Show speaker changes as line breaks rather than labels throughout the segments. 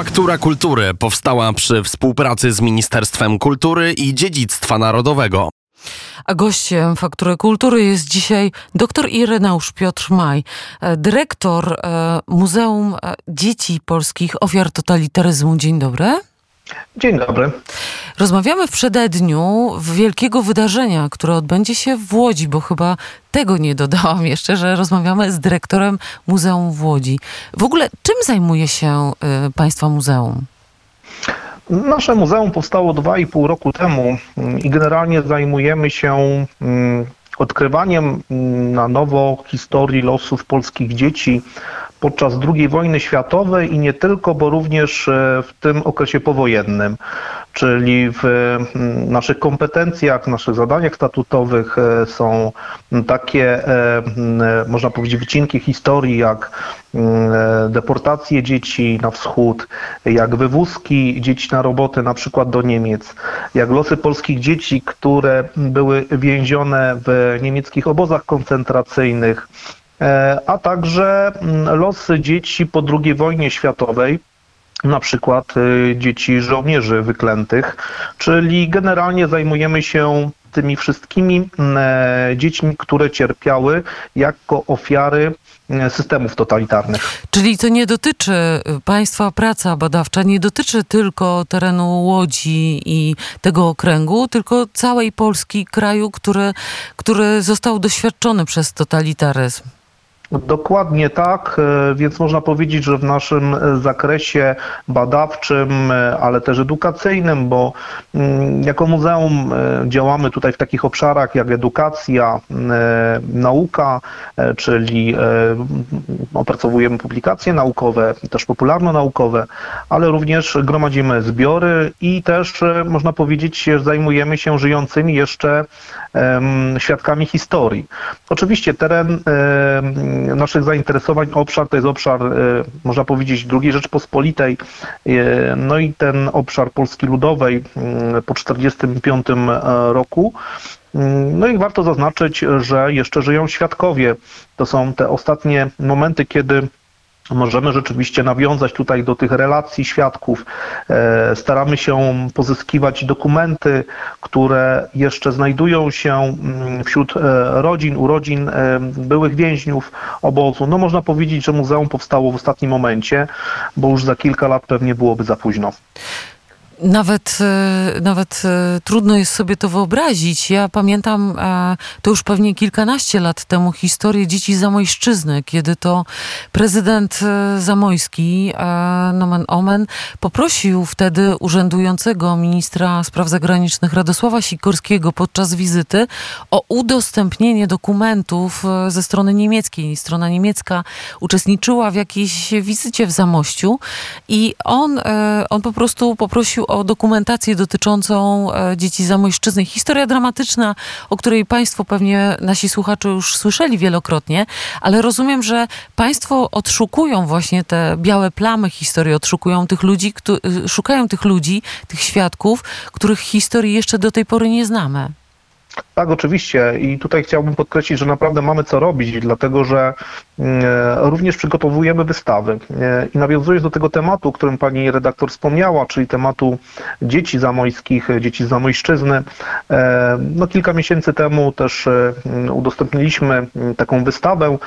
Faktura Kultury powstała przy współpracy z Ministerstwem Kultury i Dziedzictwa Narodowego.
A gościem Faktury Kultury jest dzisiaj dr Ireneusz Piotr Maj, e, dyrektor e, Muzeum e, Dzieci Polskich Ofiar Totalitaryzmu. Dzień dobry.
Dzień dobry.
Rozmawiamy w przededniu wielkiego wydarzenia, które odbędzie się w Łodzi, bo chyba tego nie dodałam jeszcze, że rozmawiamy z dyrektorem Muzeum w Łodzi. W ogóle czym zajmuje się y, Państwa muzeum?
Nasze muzeum powstało 2,5 roku temu i generalnie zajmujemy się mm, odkrywaniem mm, na nowo historii losów polskich dzieci podczas II wojny światowej i nie tylko, bo również e, w tym okresie powojennym, czyli w mm, naszych kompetencjach, naszych zadaniach statutowych e, są takie, e, można powiedzieć, wycinki historii, jak deportacje dzieci na wschód, jak wywózki dzieci na roboty, na przykład do Niemiec, jak losy polskich dzieci, które były więzione w niemieckich obozach koncentracyjnych, a także mm, losy dzieci po II wojnie światowej, na przykład y, dzieci żołnierzy wyklętych, czyli generalnie zajmujemy się tymi wszystkimi mm, e, dziećmi, które cierpiały jako ofiary mm, systemów totalitarnych.
Czyli to nie dotyczy y, państwa praca badawcza, nie dotyczy tylko terenu Łodzi i tego okręgu, tylko całej Polski, kraju, który, który został doświadczony przez totalitaryzm.
Dokładnie tak, e, więc można powiedzieć, że w naszym e, zakresie badawczym, e, ale też edukacyjnym, bo mm, jako muzeum działamy tutaj w takich obszarach jak edukacja, nauka, czyli opracowujemy publikacje naukowe, też popularno-naukowe, ale również gromadzimy zbiory i też można powiedzieć, zajmujemy się żyjącymi jeszcze świadkami historii. Oczywiście teren naszych zainteresowań obszar to jest obszar, e, można powiedzieć, II Rzeczpospolitej, e, no i ten obszar Polski Ludowej po 1945 e, roku. No i warto zaznaczyć, że jeszcze żyją świadkowie. To są te ostatnie momenty, kiedy Możemy rzeczywiście nawiązać tutaj do tych relacji świadków. E, staramy się pozyskiwać dokumenty, które jeszcze znajdują się mm, wśród e, rodzin, urodzin e, byłych więźniów obozu. No można powiedzieć, że muzeum powstało w ostatnim momencie, bo już za kilka lat pewnie byłoby za późno.
Nawet, e, nawet e, trudno jest sobie to wyobrazić. Ja pamiętam e, to już pewnie kilkanaście lat temu historię dzieci Zamojszczyzny, kiedy to prezydent Zamojski, nomen omen, poprosił wtedy urzędującego ministra spraw zagranicznych Radosława Sikorskiego podczas wizyty o udostępnienie dokumentów ze strony niemieckiej. Strona niemiecka uczestniczyła w jakiejś wizycie w Zamościu i on, on po prostu poprosił o dokumentację dotyczącą e, dzieci zamojszczyzny. Historia dramatyczna, o której Państwo pewnie, nasi słuchacze już słyszeli wielokrotnie, ale rozumiem, że Państwo odszukują właśnie te białe plamy historii, odszukują tych ludzi, y, szukają tych ludzi, tych świadków, których historii jeszcze do tej pory nie znamy.
Tak, oczywiście. I tutaj chciałbym podkreślić, że naprawdę mamy co robić, dlatego że mm, e, również przygotowujemy wystawy. E, I nawiązując do tego tematu, o którym pani redaktor wspomniała, czyli tematu dzieci zamojskich, dzieci z Zamojszczyzny, e, no kilka miesięcy temu też udostępniliśmy mm, taką wystawę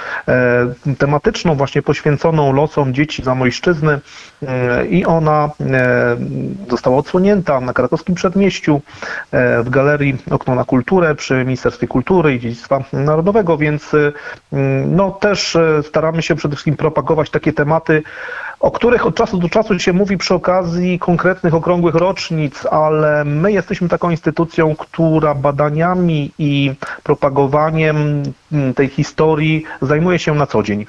tematyczną, właśnie poświęconą losom dzieci Zamojszczyzny i ona została odsłonięta na krakowskim przedmieściu w galerii Okno na Kulturę kulturę przy Ministerstwie Kultury i Dziedzictwa Narodowego, więc y, no, też y, staramy się przede wszystkim propagować takie tematy, o których od czasu do czasu się mówi przy okazji konkretnych okrągłych rocznic, ale my jesteśmy taką instytucją, która badaniami i propagowaniem mm, tej historii zajmuje się na co dzień.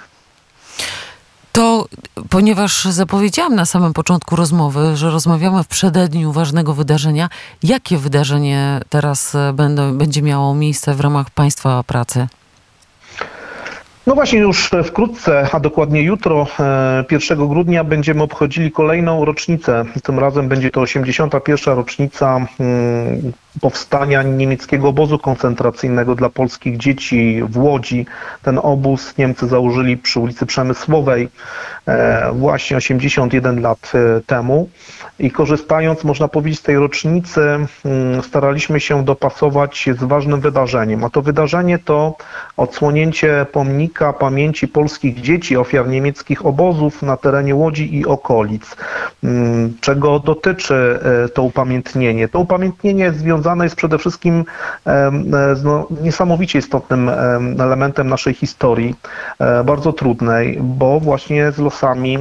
Ponieważ zapowiedziałam na samym początku rozmowy, że rozmawiamy w przededniu ważnego wydarzenia, jakie wydarzenie teraz będą, będzie miało miejsce w ramach Państwa pracy?
No właśnie już wkrótce, a dokładnie jutro, e, 1 grudnia będziemy obchodzili kolejną rocznicę. Tym razem będzie to 81. rocznica mm, powstania niemieckiego obozu koncentracyjnego dla polskich dzieci w Łodzi. Ten obóz Niemcy założyli przy ulicy Przemysłowej e, właśnie 81 lat e, temu. I korzystając, można powiedzieć, z tej rocznicy, mm, staraliśmy się dopasować z ważnym wydarzeniem. A to wydarzenie to odsłonięcie pomnika pamięci polskich dzieci, ofiar niemieckich obozów na terenie Łodzi i okolic. Mm, Czego dotyczy e, to upamiętnienie? To upamiętnienie związane jest przede wszystkim e, z no, niesamowicie istotnym em, elementem naszej historii, e, bardzo trudnej, bo właśnie z losami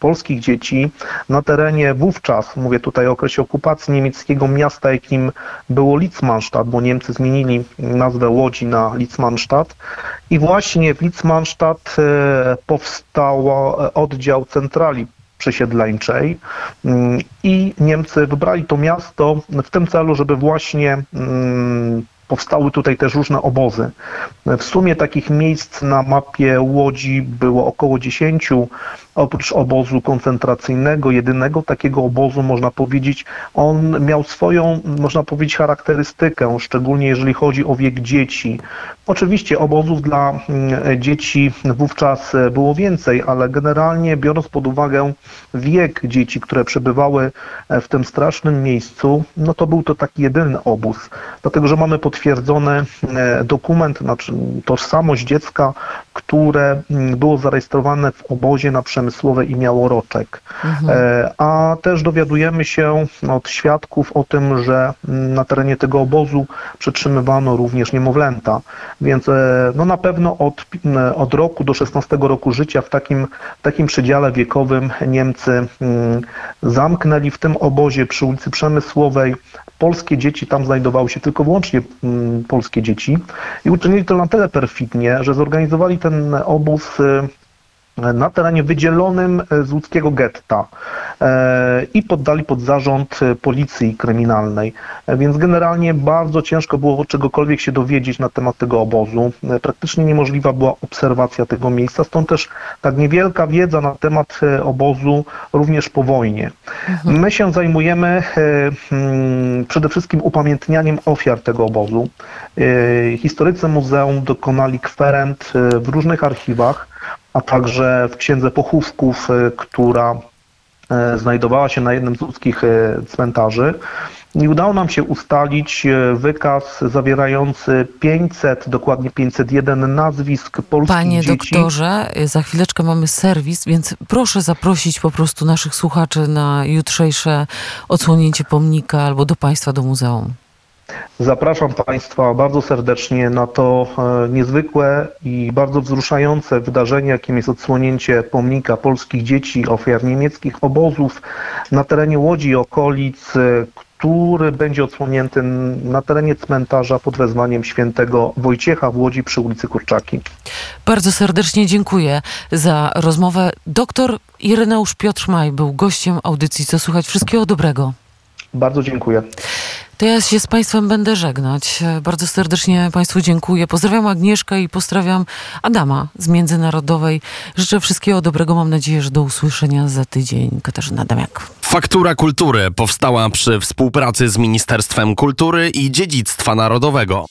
polskich dzieci na terenie wówczas, mówię tutaj o okresie okupacji niemieckiego miasta, jakim było Litzmannstadt, bo Niemcy zmienili nazwę Łodzi na Litzmannstadt i właśnie w Litzmannstadt e, powstał e, oddział centrali przesiedleńczej mm, i Niemcy wybrali to miasto w tym celu, żeby właśnie mm, powstały tutaj też różne obozy. W sumie takich miejsc na mapie Łodzi było około 10. Oprócz obozu koncentracyjnego, jedynego takiego obozu, można powiedzieć, on miał swoją, można powiedzieć, charakterystykę, szczególnie jeżeli chodzi o wiek dzieci. Oczywiście obozów dla mm, dzieci wówczas było więcej, ale generalnie biorąc pod uwagę wiek dzieci, które przebywały w tym strasznym miejscu, no to był to taki jedyny obóz. Dlatego, że mamy potwierdzony e, dokument, znaczy tożsamość dziecka, które mm, było zarejestrowane w obozie na Przemysłowej i miało roczek. E, A też dowiadujemy się od świadków o tym, że mm, na terenie tego obozu przetrzymywano również niemowlęta. Więc e, no na pewno od, m, od roku do 16 roku życia w takim, w takim przedziale wiekowym Niemcy mm, zamknęli w tym obozie przy ulicy Przemysłowej. Polskie dzieci, tam znajdowały się tylko wyłącznie mm, polskie dzieci. I uczynili to na tyle perfidnie, że zorganizowali ten obóz y, na terenie wydzielonym z łódzkiego getta e, i poddali pod zarząd e, policji kryminalnej. E, Więc generalnie bardzo ciężko było czegokolwiek się dowiedzieć na temat tego obozu. E, Praktycznie niemożliwa była obserwacja tego miejsca, stąd też tak niewielka wiedza na temat e, obozu również po wojnie. My się zajmujemy e, mm, przede wszystkim upamiętnianiem ofiar tego obozu. E, Historycy muzeum dokonali kwerent e, w różnych archiwach, a także w księdze pochówków, e, która e, znajdowała się na jednym z łódzkich e, cmentarzy. I udało nam się ustalić wykaz zawierający 500, dokładnie 501 nazwisk polskich
Panie
dzieci.
doktorze, za chwileczkę mamy serwis, więc proszę zaprosić po prostu naszych słuchaczy na jutrzejsze odsłonięcie pomnika albo do Państwa do muzeum.
Zapraszam Państwa bardzo serdecznie na to e, niezwykłe i bardzo wzruszające wydarzenie, jakim jest odsłonięcie pomnika polskich dzieci ofiar niemieckich obozów na terenie Łodzi i okolic, e, który będzie odsłonięty na terenie cmentarza pod wezwaniem świętego Wojciecha w Łodzi przy ulicy Kurczaki.
Bardzo serdecznie dziękuję za rozmowę. Doktor Ireneusz Piotr Maj był gościem audycji Co Słuchać. Wszystkiego dobrego.
Bardzo dziękuję.
To ja się z Państwem będę żegnać. Bardzo serdecznie Państwu dziękuję. Pozdrawiam Agnieszkę i pozdrawiam Adama z Międzynarodowej. Życzę wszystkiego dobrego. Mam nadzieję, że do usłyszenia za tydzień. Katarzyna Damiak.
Faktura Kultury powstała przy współpracy z Ministerstwem Kultury i Dziedzictwa Narodowego.